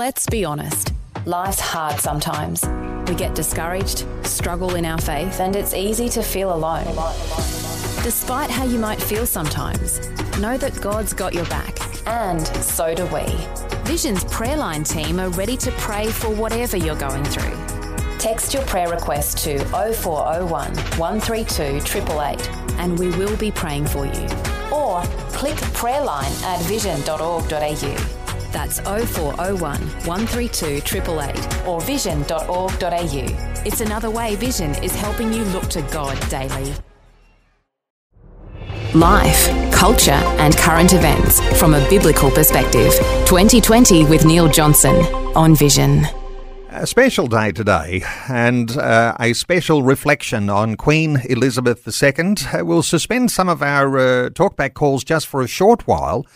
Let's be honest. Life's hard sometimes. We get discouraged, struggle in our faith, and it's easy to feel alone. Despite how you might feel sometimes, know that God's got your back. And so do we. Vision's prayer line team are ready to pray for whatever you're going through. Text your prayer request to 0401 132 888 and we will be praying for you. Or click prayerline at vision.org.au. That's 0401 132 888 or vision.org.au. It's another way Vision is helping you look to God daily. Life, culture, and current events from a biblical perspective. 2020 with Neil Johnson on Vision. A special day today and uh, a special reflection on Queen Elizabeth II. Uh, we'll suspend some of our uh, talkback calls just for a short while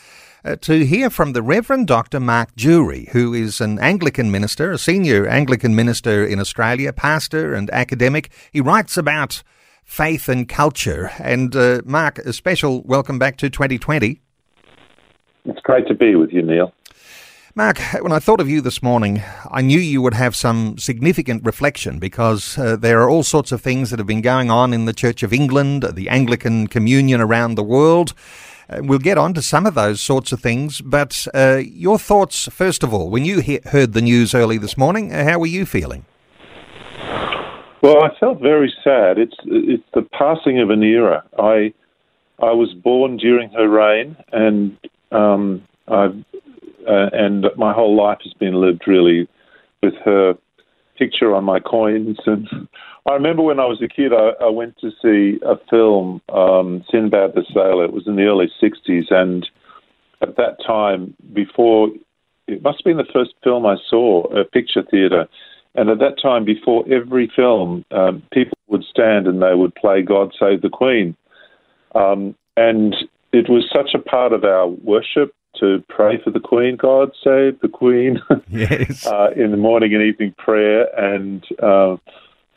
uh, to hear from the Reverend Dr. Mark Durie, who is an Anglican minister, a senior Anglican minister in Australia, pastor and academic. He writes about faith and culture. And uh, Mark, a special welcome back to 2020. It's great to be with you, Neil. Mark, when I thought of you this morning, I knew you would have some significant reflection because uh, there are all sorts of things that have been going on in the Church of England, the Anglican Communion around the world. Uh, we'll get on to some of those sorts of things, but uh, your thoughts, first of all, when you he- heard the news early this morning, uh, how were you feeling? Well, I felt very sad. It's it's the passing of an era. I I was born during her reign, and um, I uh, and my whole life has been lived really with her picture on my coins. And I remember when I was a kid, I, I went to see a film, um, Sinbad the Sailor. It was in the early '60s, and at that time, before it must have been the first film I saw, a picture theatre and at that time, before every film, um, people would stand and they would play God Save the Queen. Um, and it was such a part of our worship to pray for the Queen, God Save the Queen, yes. uh, in the morning and evening prayer. And uh,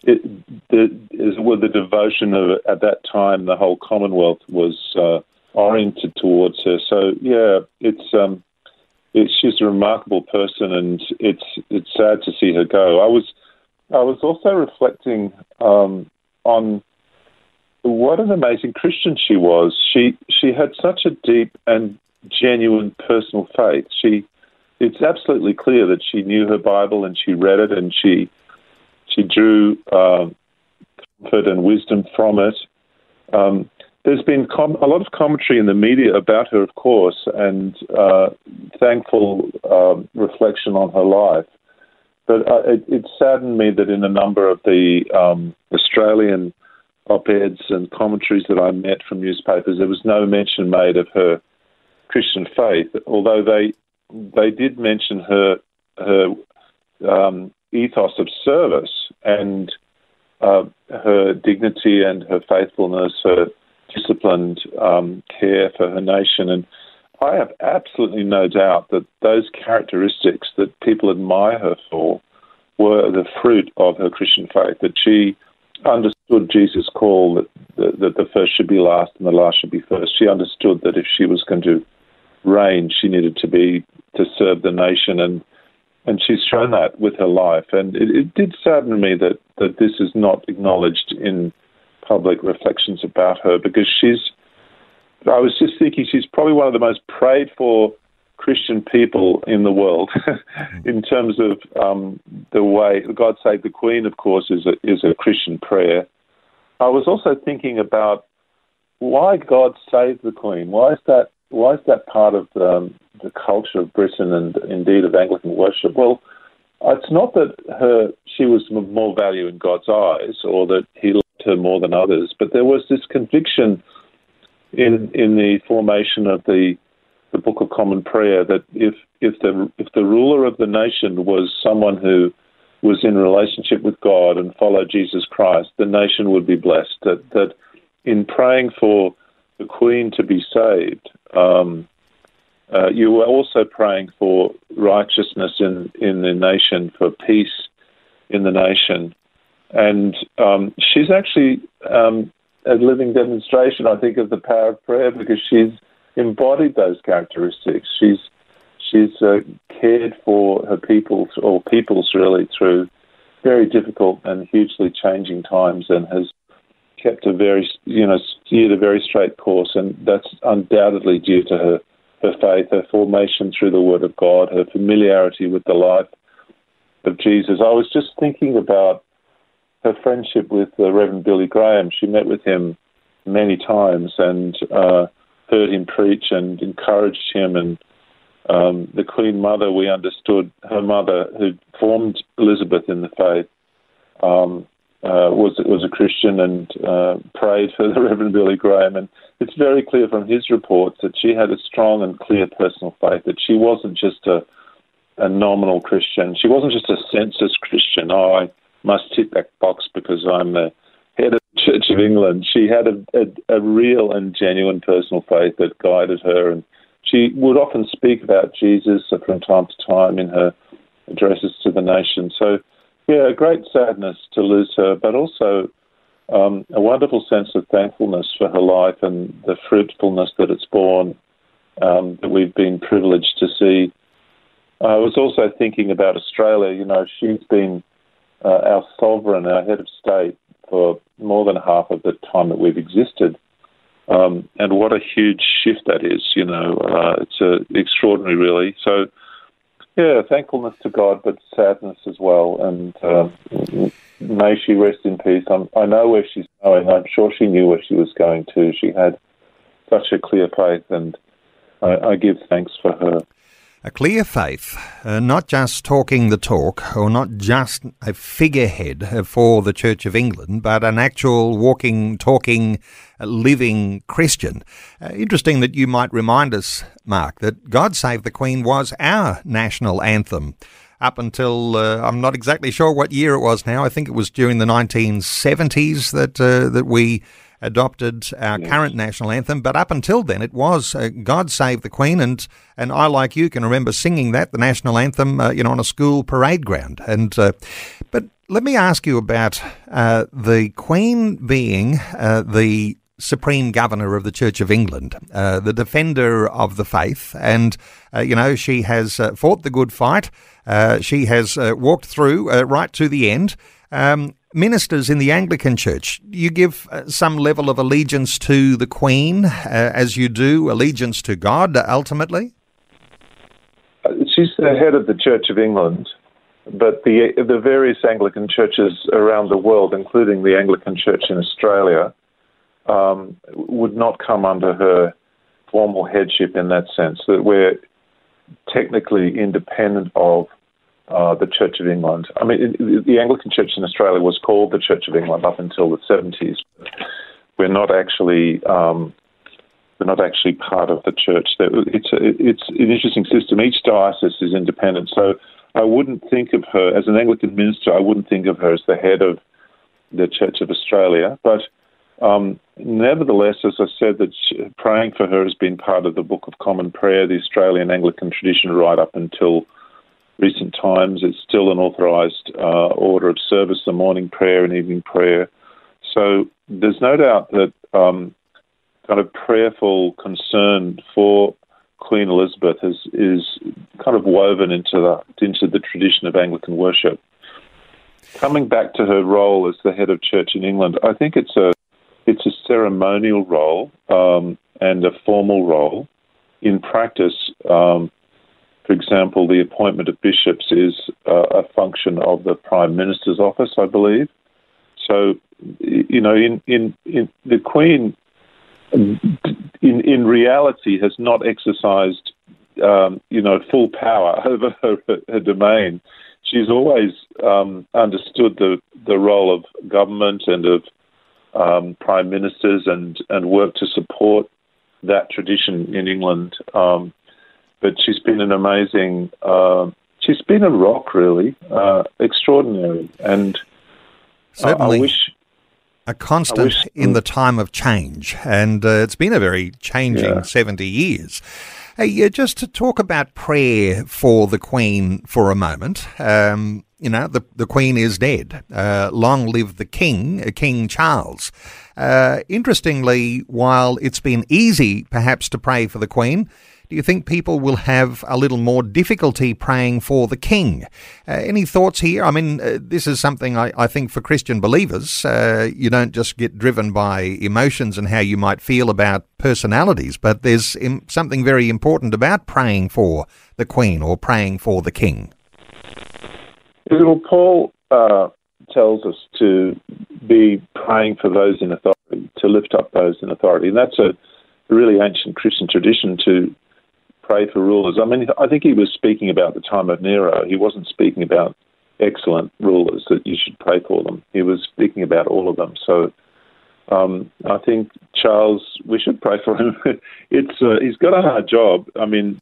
it, the, with the devotion of at that time, the whole Commonwealth was uh, oriented towards her. So, yeah, it's. Um, she's a remarkable person, and it's it's sad to see her go. I was I was also reflecting um, on what an amazing Christian she was. She she had such a deep and genuine personal faith. She it's absolutely clear that she knew her Bible and she read it and she she drew um, comfort and wisdom from it. Um, there's been com- a lot of commentary in the media about her, of course, and uh, thankful um, reflection on her life. But uh, it, it, saddened me that in a number of the um, Australian op-eds and commentaries that I met from newspapers, there was no mention made of her Christian faith, although they they did mention her her um, ethos of service and uh, her dignity and her faithfulness, her disciplined um, care for her nation. And I have absolutely no doubt that those characteristics that people admire her for were the fruit of her Christian faith, that she understood Jesus' call that, that, that the first should be last and the last should be first. She understood that if she was going to reign, she needed to be to serve the nation, and and she's shown that with her life. And it, it did sadden me that that this is not acknowledged in public reflections about her because she's. I was just thinking she's probably one of the most prayed for Christian people in the world, in terms of um, the way God Save the Queen, of course, is a, is a Christian prayer. I was also thinking about why God saved the Queen. Why is that? Why is that part of the, um, the culture of Britain and indeed of Anglican worship? Well, it's not that her she was of more value in God's eyes, or that He loved her more than others. But there was this conviction in in the formation of the the Book of Common Prayer that if if the if the ruler of the nation was someone who was in relationship with God and followed Jesus Christ, the nation would be blessed. That that in praying for the Queen to be saved, um, uh, you were also praying for righteousness in in the nation, for peace in the nation, and um, she's actually um, a living demonstration, I think, of the power of prayer because she's embodied those characteristics. She's she's uh, cared for her people or peoples really through very difficult and hugely changing times, and has kept a very you know steered a very straight course, and that's undoubtedly due to her her faith, her formation through the Word of God, her familiarity with the life of Jesus. I was just thinking about her friendship with uh, Reverend Billy Graham. She met with him many times and uh, heard him preach and encouraged him and um, the Queen Mother, we understood her mother, who formed Elizabeth in the faith, um, uh, was was a Christian and uh, prayed for the Reverend Billy Graham. And it's very clear from his reports that she had a strong and clear personal faith. That she wasn't just a a nominal Christian. She wasn't just a census Christian. Oh, I must tick that box because I'm the head of the Church of England. She had a, a, a real and genuine personal faith that guided her and she would often speak about Jesus from time to time in her addresses to the nation. So, yeah, a great sadness to lose her, but also um, a wonderful sense of thankfulness for her life and the fruitfulness that it's borne um, that we've been privileged to see. I was also thinking about Australia. You know, she's been uh, our sovereign, our head of state, for more than half of the time that we've existed. Um, and what a huge shift that is, you know. Uh, it's extraordinary, really. So, yeah, thankfulness to God, but sadness as well. And uh, may she rest in peace. I'm, i know where she's going. I'm sure she knew where she was going to. She had such a clear faith, and I, I give thanks for her. A clear faith, uh, not just talking the talk, or not just a figurehead for the Church of England, but an actual walking, talking, living Christian. Uh, interesting that you might remind us, Mark, that God Save the Queen was our national anthem up until uh, I'm not exactly sure what year it was now. I think it was during the 1970s that uh, that we adopted our yes. current national anthem. But up until then, it was uh, "God Save the Queen," and and I, like you, can remember singing that the national anthem, uh, you know, on a school parade ground. And uh, but let me ask you about uh, the Queen being uh, the Supreme Governor of the Church of England, uh, the defender of the faith, and you know she has fought the good fight. she has walked through right to the end. Um, ministers in the Anglican Church, you give uh, some level of allegiance to the Queen uh, as you do allegiance to God ultimately? Uh, she's the head of the Church of England, but the, the various Anglican churches around the world, including the Anglican Church in Australia, um, would not come under her formal headship in that sense, that we're technically independent of uh, the Church of England. I mean, the Anglican Church in Australia was called the Church of England up until the 70s. We're not actually um, we're not actually part of the church. It's a, it's an interesting system. Each diocese is independent, so I wouldn't think of her as an Anglican minister. I wouldn't think of her as the head of the Church of Australia, but um, nevertheless, as I said, that praying for her has been part of the Book of Common Prayer, the Australian Anglican tradition, right up until recent times. It's still an authorised uh, order of service, the morning prayer and evening prayer. So there's no doubt that um, kind of prayerful concern for Queen Elizabeth is is kind of woven into the into the tradition of Anglican worship. Coming back to her role as the head of church in England, I think it's a it's a ceremonial role um, and a formal role. In practice, um, for example, the appointment of bishops is uh, a function of the Prime Minister's office, I believe. So, you know, in, in, in the Queen, in, in reality, has not exercised, um, you know, full power over her, her domain. She's always um, understood the, the role of government and of um, prime ministers and, and worked to support that tradition in England. Um, but she's been an amazing. Uh, she's been a rock, really, uh, extraordinary, and certainly. I wish a constant wish, in the time of change, and uh, it's been a very changing yeah. 70 years. Hey, just to talk about prayer for the Queen for a moment. Um, you know, the, the Queen is dead. Uh, long live the King, uh, King Charles. Uh, interestingly, while it's been easy perhaps to pray for the Queen, do you think people will have a little more difficulty praying for the king? Uh, any thoughts here? I mean, uh, this is something I, I, think for Christian believers, uh, you don't just get driven by emotions and how you might feel about personalities, but there's something very important about praying for the queen or praying for the king. Well, Paul uh, tells us to be praying for those in authority, to lift up those in authority, and that's a really ancient Christian tradition to pray for rulers. I mean, I think he was speaking about the time of Nero. He wasn't speaking about excellent rulers that you should pray for them. He was speaking about all of them. So um, I think Charles, we should pray for him. it's uh, he's got a hard job. I mean,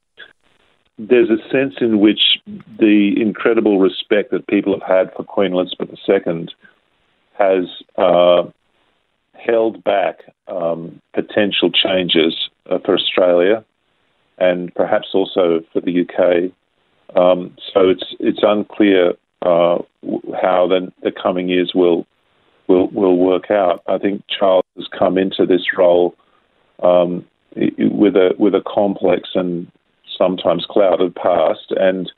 there's a sense in which the incredible respect that people have had for Queen Elizabeth II has uh, held back um, potential changes uh, for Australia and perhaps also for the UK. Um, so it's it's unclear uh, how then the coming years will will will work out. I think Charles has come into this role um, with a with a complex and sometimes clouded past, and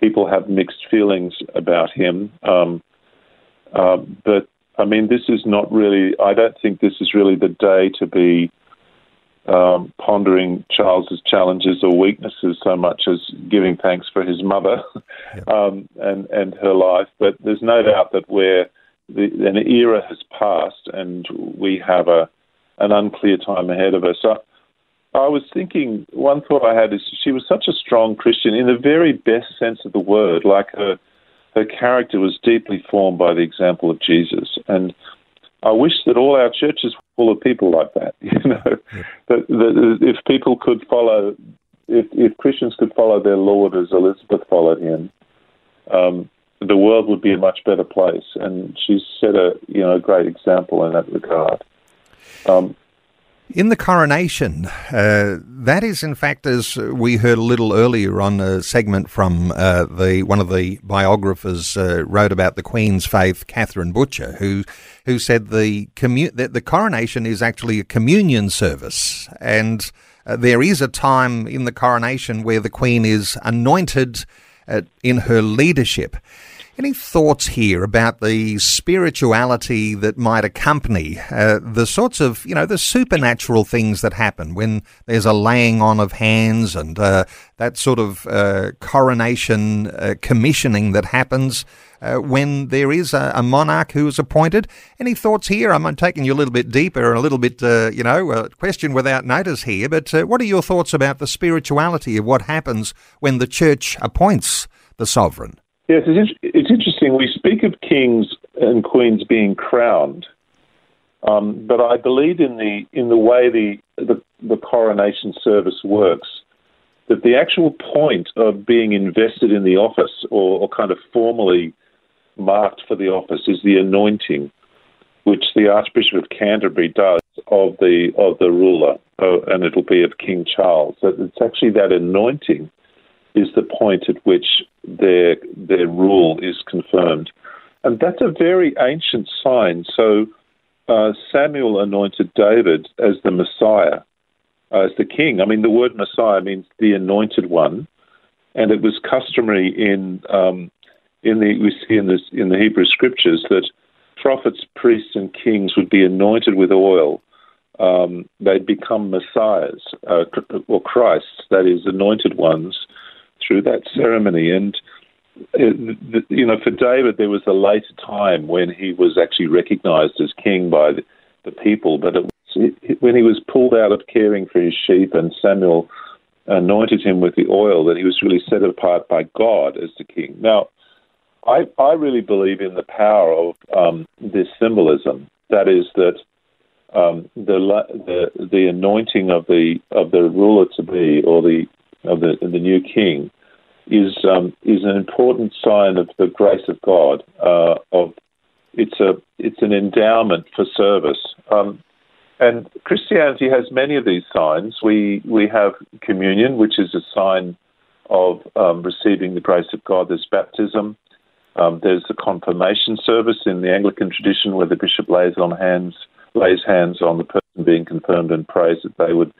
people have mixed feelings about him. Um, uh, but I mean, this is not really, I don't think this is really the day to be um, pondering Charles's challenges or weaknesses so much as giving thanks for his mother yep. um, and, and her life. But there's no doubt that where the, an era has passed and we have a, an unclear time ahead of us. I, I was thinking, one thought I had is she was such a strong Christian in the very best sense of the word, like her her character was deeply formed by the example of Jesus. And I wish that all our churches were full of people like that. You know, that, that if people could follow, if, if Christians could follow their Lord as Elizabeth followed him, um, the world would be a much better place. And she's set a you know great example in that regard. Um, in the coronation, uh, that is in fact, as we heard a little earlier on a segment from uh, the one of the biographers uh, wrote about the Queen's faith, Catherine Butcher, who who said the commu- that the coronation is actually a communion service, and uh, there is a time in the coronation where the Queen is anointed uh, in her leadership. Any thoughts here about the spirituality that might accompany uh, the sorts of, you know, the supernatural things that happen when there's a laying on of hands and uh, that sort of uh, coronation uh, commissioning that happens uh, when there is a, a, monarch who is appointed? Any thoughts here? I'm taking you a little bit deeper, and a little bit, uh, you know, a question without notice here, but what are your thoughts about the spirituality of what happens when the church appoints the sovereign? Yes, it's, it's interesting. We speak of kings and queens being crowned, um, but I believe in the in the way the, the, the coronation service works. That the actual point of being invested in the office or, or kind of formally marked for the office is the anointing, which the Archbishop of Canterbury does of the of the ruler, uh, and it'll be of King Charles. That it's actually that anointing is the point at which their their rule is confirmed, and that's a very ancient sign. So uh, Samuel anointed David as the Messiah, uh, as the king. I mean, the word Messiah means the anointed one, and it was customary in um, in the we see in this in the Hebrew scriptures that prophets, priests, and kings would be anointed with oil. Um, they'd become messiahs uh, or Christs, that is, anointed ones through that ceremony. And, you know, for David, there was a later time when he was actually recognized as king by the, the people, but it was, when he was pulled out of caring for his sheep and Samuel anointed him with the oil, that he was really set apart by God as the king. Now, I, I really believe in the power of um, this symbolism. That is that um, the, the the anointing of the of the ruler to be or the of the, the new king is um, is an important sign of the grace of God. Uh, of it's a it's an endowment for service. Um, and Christianity has many of these signs. We we have communion, which is a sign of um, receiving the grace of God. There's baptism. Um, there's the confirmation service in the Anglican tradition, where the bishop lays on hands lays hands on the person being confirmed and prays that they would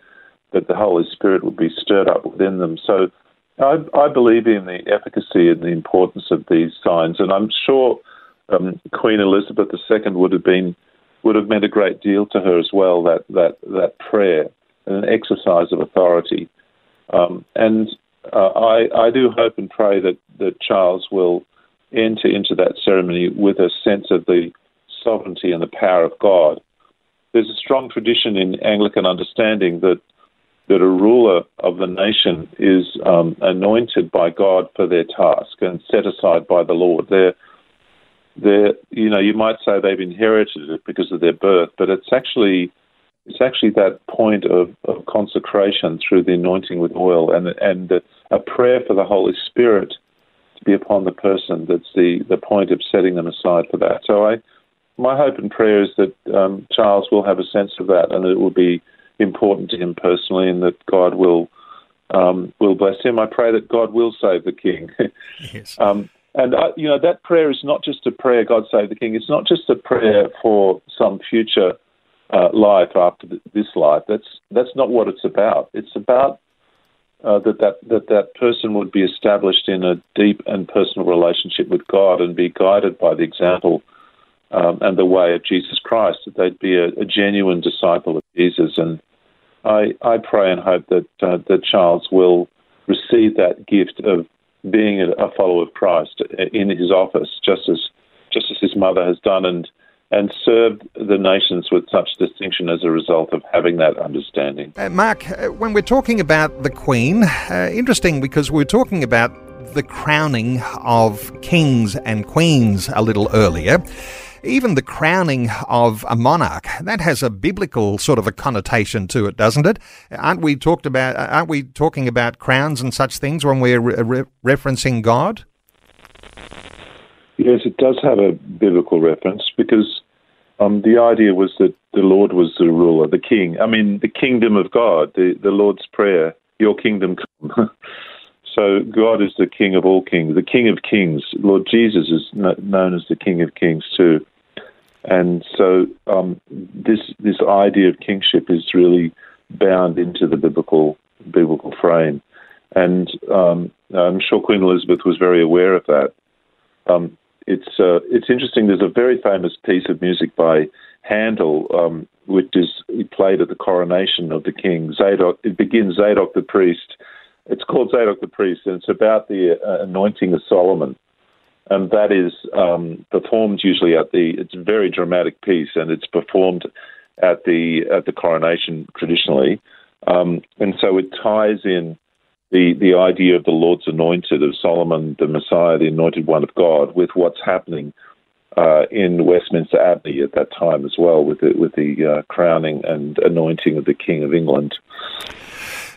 that the Holy Spirit would be stirred up within them. So I, I believe in the efficacy and the importance of these signs, and I'm sure um, Queen Elizabeth II would have been would have meant a great deal to her as well. That that that prayer and an exercise of authority, um, and uh, I I do hope and pray that that Charles will enter into that ceremony with a sense of the sovereignty and the power of God. There's a strong tradition in Anglican understanding that that a ruler of the nation is um, anointed by God for their task and set aside by the Lord. They're, they're, you know, you might say they've inherited it because of their birth, but it's actually it's actually that point of, of consecration through the anointing with oil and and a prayer for the Holy Spirit to be upon the person. That's the, the point of setting them aside for that. So I, my hope and prayer is that um, Charles will have a sense of that and it will be important to him personally, and that God will um, will bless him. I pray that God will save the king. yes. Um, and uh, you know that prayer is not just a prayer, God save the king. It's not just a prayer for some future uh, life after this life. That's that's not what it's about. It's about uh, that, that that that person would be established in a deep and personal relationship with God and be guided by the example um, and the way of Jesus Christ. That they'd be a, a genuine disciple of Jesus. And I I pray and hope that uh, that Charles will receive that gift of being a, a follower of Christ in his office, just as just as his mother has done, and and served the nations with such distinction as a result of having that understanding. Uh, Mark, uh, when we're talking about the Queen, uh, interesting because we're talking about the crowning of kings and queens a little earlier. Even the crowning of a monarch, that has a biblical sort of a connotation to it, doesn't it? Aren't we talked about? Aren't we talking about crowns and such things when we're re- referencing God? Yes, it does have a biblical reference because um, the idea was that the Lord was the ruler, the king. I mean, the kingdom of God, the, the Lord's prayer, your kingdom come. so God is the king of all kings, the king of kings. Lord Jesus is known as the king of kings too. And so um, this this idea of kingship is really bound into the biblical biblical frame. And um, I'm sure Queen Elizabeth was very aware of that. Um, it's uh, it's interesting. There's a very famous piece of music by Handel, um, which is played at the coronation of the king. Zadok. It begins Zadok the priest. It's called Zadok the priest, and it's about the uh, anointing of Solomon. And that is um, performed usually at the. It's a very dramatic piece, and it's performed at the at the coronation traditionally. Um, and so it ties in the, the idea of the Lord's anointed, of Solomon, the Messiah, the anointed one of God, with what's happening uh, in Westminster Abbey at that time as well, with the, with the uh, crowning and anointing of the King of England.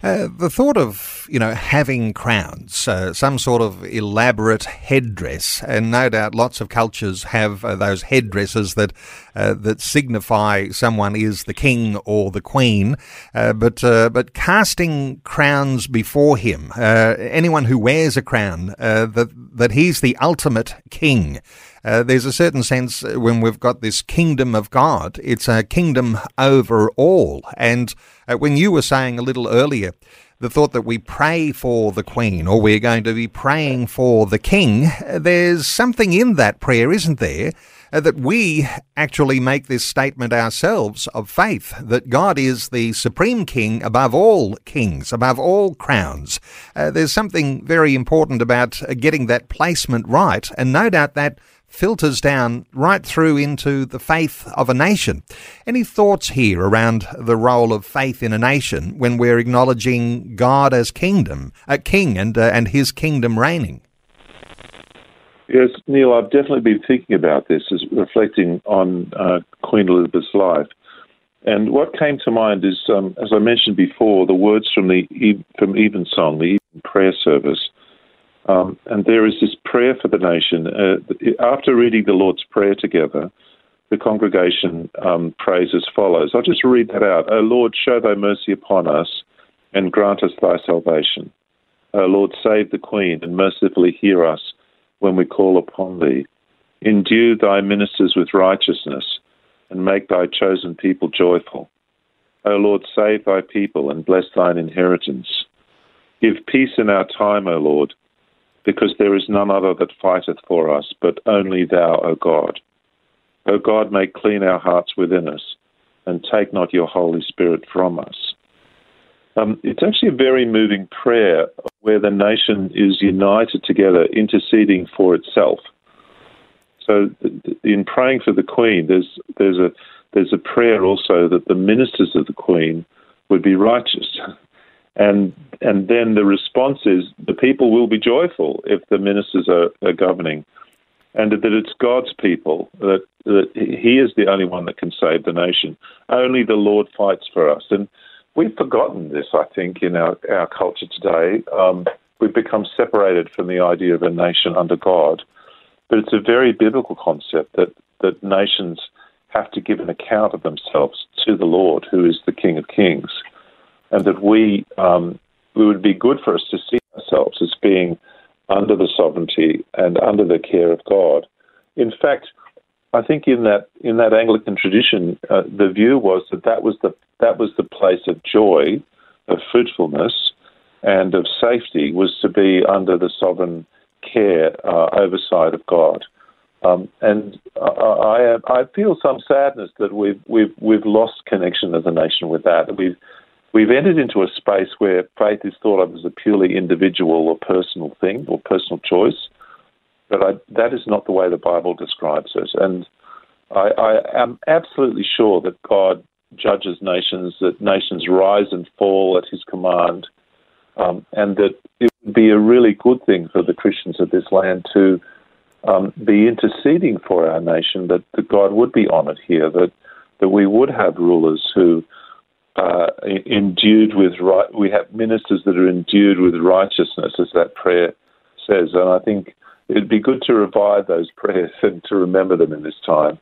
Uh, the thought of, you know, having crowns, uh, some sort of elaborate headdress, and no doubt lots of cultures have uh, those headdresses that uh, that signify someone is the king or the queen. Uh, but but casting crowns before him, anyone who wears a crown, that that he's the ultimate king. Uh, there's a certain sense when we've got this kingdom of God, it's a kingdom over all. And uh, when you were saying a little earlier, the thought that we pray for the Queen or we're going to be praying for the King, there's something in that prayer, isn't there? Uh, that we actually make this statement ourselves of faith that God is the supreme king above all kings, above all crowns. Uh, there's something very important about uh, getting that placement right, and no doubt that filters down right through into the faith of a nation. Any thoughts here around the role of faith in a nation when we're acknowledging God as kingdom, a king, and uh, and His kingdom reigning? Yes, Neil, I've definitely been thinking about this as reflecting on uh, Queen Elizabeth's life. And what came to mind is, um, as I mentioned before, the words from the from Evensong, the evening prayer service, um, and there is this prayer for the nation. Uh, after reading the Lord's Prayer together, the congregation um, prays as follows. I'll just read that out. O Lord, show thy mercy upon us and grant us thy salvation. O Lord, save the Queen and mercifully hear us when we call upon thee. Endue thy ministers with righteousness and make thy chosen people joyful. O Lord, save thy people and bless thine inheritance. Give peace in our time, O Lord, because there is none other that fighteth for us, but only thou, O God. O God, make clean our hearts within us, and take not your Holy Spirit from us. Um, it's actually a very moving prayer where the nation is united together, interceding for itself. So, in praying for the Queen, there's there's a there's a prayer also that the ministers of the Queen would be righteous, and and then the response is the people will be joyful if the ministers are, are governing, and that it's God's people that that He is the only one that can save the nation. Only the Lord fights for us, and we've forgotten this, I think, in our, our culture today. Um, we've become separated from the idea of a nation under God. But it's a very biblical concept that, that nations have to give an account of themselves to the Lord, who is the King of Kings, and that we um, it would be good for us to see ourselves as being under the sovereignty and under the care of God. In fact, I think in that in that Anglican tradition, uh, the view was that that was the that was the place of joy, of fruitfulness, and of safety was to be under the sovereign care, uh, oversight of God. Um, and I, I, I feel some sadness that we've we've we've lost connection as a nation with that. We've we've entered into a space where faith is thought of as a purely individual or personal thing or personal choice, but I, that is not the way the Bible describes it. And I, I am absolutely sure that God judges nations, that nations rise and fall at his command, um, and that it would be a really good thing for the Christians of this land to um, be interceding for our nation, that, that God would be honoured here, that, that we would have rulers who uh, endued with right, we have ministers that are endued with righteousness, as that prayer says, and I think it'd be good to revive those prayers and to remember them in this time.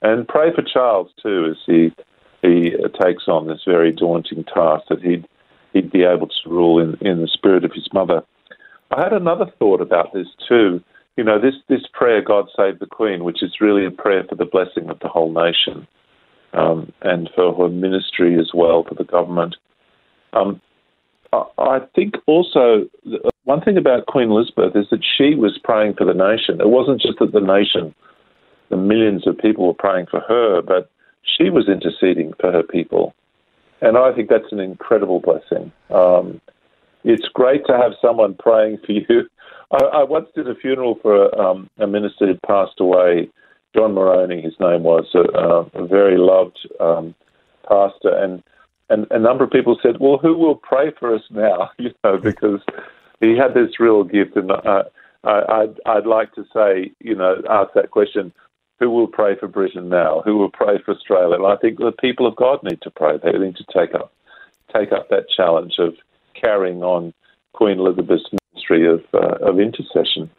And pray for Charles too as he he takes on this very daunting task that he'd he'd be able to rule in, in the spirit of his mother. I had another thought about this too. You know, this, this prayer, God Save the Queen, which is really a prayer for the blessing of the whole nation um, and for her ministry as well, for the government. Um, I think also one thing about Queen Elizabeth is that she was praying for the nation. It wasn't just that the nation, the millions of people were praying for her, but she was interceding for her people. And I think that's an incredible blessing. Um, it's great to have someone praying for you. I, I once did a funeral for a, um, a, minister who passed away, John Moroney, his name was, a, a very loved um, pastor. And and a number of people said, "Well, who will pray for us now?" You know, because he had this real gift, and uh, I, I'd, I'd like to say, you know, ask that question: Who will pray for Britain now? Who will pray for Australia? And I think the people of God need to pray. They need to take up take up that challenge of carrying on Queen Elizabeth's ministry of uh, of intercession.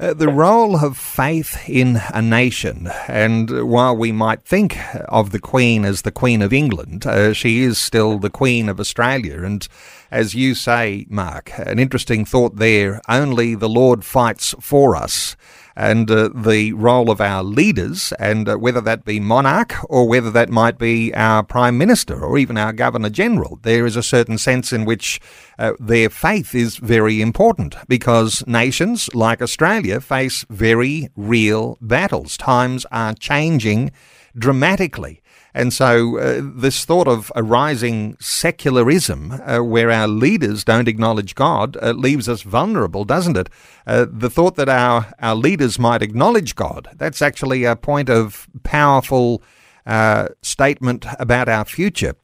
Uh, the role of faith in a nation, and while we might think of the Queen as the Queen of England, uh, she is still the Queen of Australia. And as you say, Mark, an interesting thought there only the Lord fights for us and uh, the role of our leaders, and uh, whether that be monarch or whether that might be our prime minister or even our governor general, there is a certain sense in which uh, their faith is very important because nations like Australia face very real battles. Times are changing dramatically. And so, uh, this thought of a rising secularism uh, where our leaders don't acknowledge God uh, leaves us vulnerable, doesn't it? Uh, the thought that our, our leaders might acknowledge God, that's actually a point of powerful uh, statement about our future.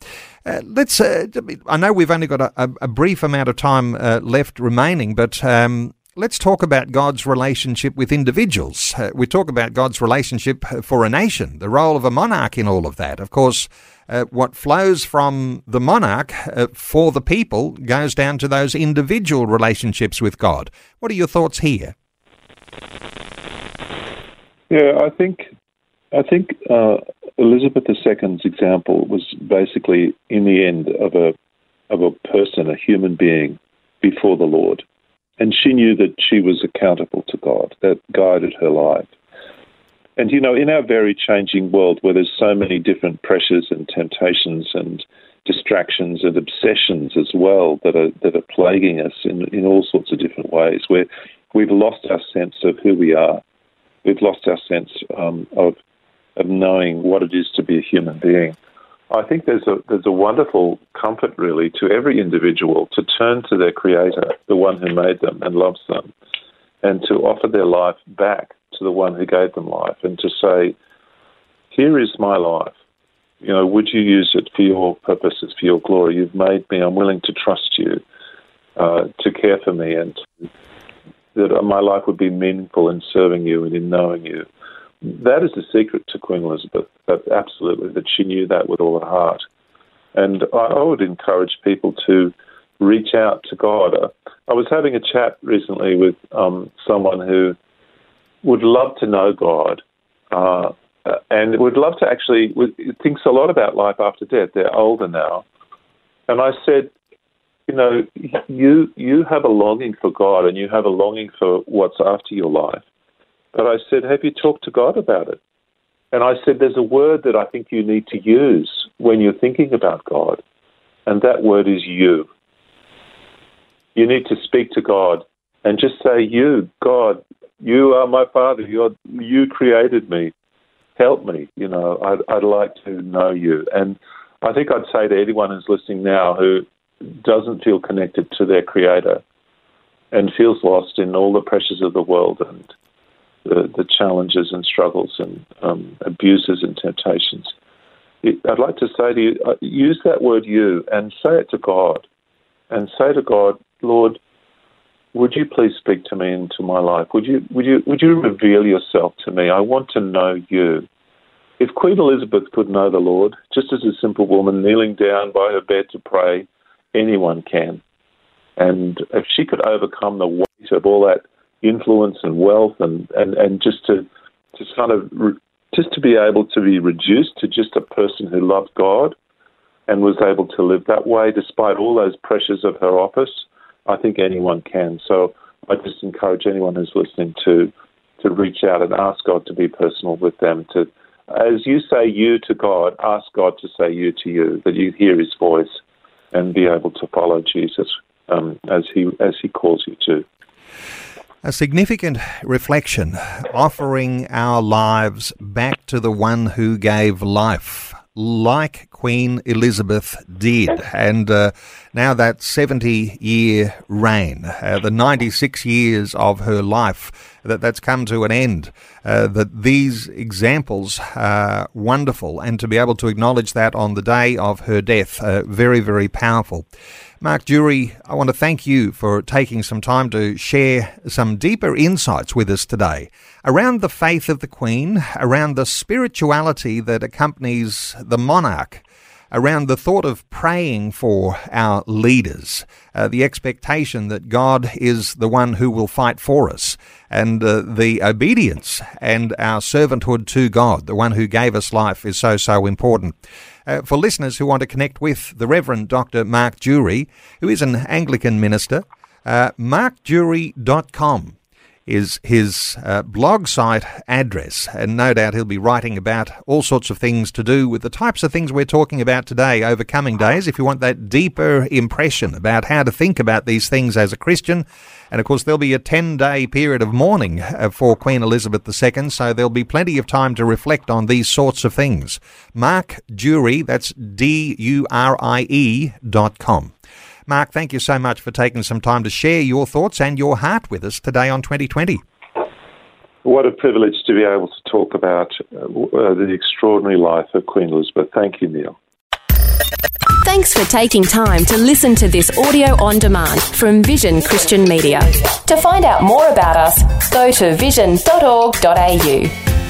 Uh, let's. I know we've only got a, a brief amount of time left remaining, but um, Let's talk about God's relationship with individuals. Uh, we talk about God's relationship for a nation, the role of a monarch in all of that. Of course, uh, what flows from the monarch uh, for the people goes down to those individual relationships with God. What are your thoughts here? Yeah, I think I think uh, Elizabeth II's example was basically in the end of a of a person, a human being, before the Lord and she knew that she was accountable to God. That guided her life. And you know, in our very changing world where there's so many different pressures and temptations and distractions and obsessions as well that are that are plaguing us in, in all sorts of different ways, where we've lost our sense of who we are. We've lost our sense um, of of knowing what it is to be a human being. I think there's a there's a wonderful comfort really to every individual to turn to their creator, the one who made them and loves them, and to offer their life back to the one who gave them life and to say, Here is my life. You know, would you use it for your purposes, for your glory? You've made me. I'm willing to trust you, uh, to care for me, and that my life would be meaningful in serving you and in knowing you. That is the secret to Queen Elizabeth, absolutely, that she knew that with all her heart. And I, I would encourage people to reach out to God. I was having a chat recently with um, someone who would love to know God uh, and would love to actually thinks a lot about life after death. They're older now, and I said, you know, you you have a longing for God and you have a longing for what's after your life. But I said, have you talked to God about it? And I said, there's a word that I think you need to use when you're thinking about God, and that word is you. You need to speak to God and just say, You, God, you are my father. You're, you created me. Help me. You know, I'd, I'd like to know you. And I think I'd say to anyone who's listening now who doesn't feel connected to their creator and feels lost in all the pressures of the world and the, challenges and struggles and um, abuses and temptations, I'd like to say to you, uh, use that word you and say it to God. And say to God, Lord, would you please speak to me into my life? Would you, would you, would you reveal yourself to me? I want to know you. If Queen Elizabeth could know the Lord, just as a simple woman kneeling down by her bed to pray, anyone can. And if she could overcome the weight of all that influence and wealth and, and, and just to, to kind of re- just to be able to be reduced to just a person who loved God and was able to live that way despite all those pressures of her office, I think anyone can. So I just encourage anyone who's listening to to reach out and ask God to be personal with them. To, as you say you to God, ask God to say you to you, that you hear His voice and be able to follow Jesus um, as He as He calls you to. A significant reflection, offering our lives back to the one who gave life like Queen Elizabeth did. And uh, now that 70 year reign, uh, the 96 years of her life, that that's come to an end. Uh, that these examples are wonderful, and to be able to acknowledge that on the day of her death, uh, very, very powerful. Mark Durie, I want to thank you for taking some time to share some deeper insights with us today around the faith of the Queen, around the spirituality that accompanies the monarch, around the thought of praying for our leaders, uh, the expectation that God is the one who will fight for us, and uh, the obedience and our servanthood to God, the one who gave us life, is so, so important. Uh, for listeners who want to connect with the Reverend Dr. Mark Durie, who is an Anglican minister, uh, markdurie.com is his uh, blog site address. And no doubt he'll be writing about all sorts of things to do with the types of things we're talking about today over coming days. If you want that deeper impression about how to think about these things as a Christian, and of course, there'll be a 10 day period of mourning uh, for Queen Elizabeth II, so there'll be plenty of time to reflect on these sorts of things. Mark Durie, that's D U R I E dot com. Mark, thank you so much for taking some time to share your thoughts and your heart with us today on 2020. What a privilege to be able to talk about uh, the extraordinary life of Queen Elizabeth. Thank you, Neil. Thanks for taking time to listen to this audio on demand from Vision Christian Media. To find out more about us, go to vision.org.au.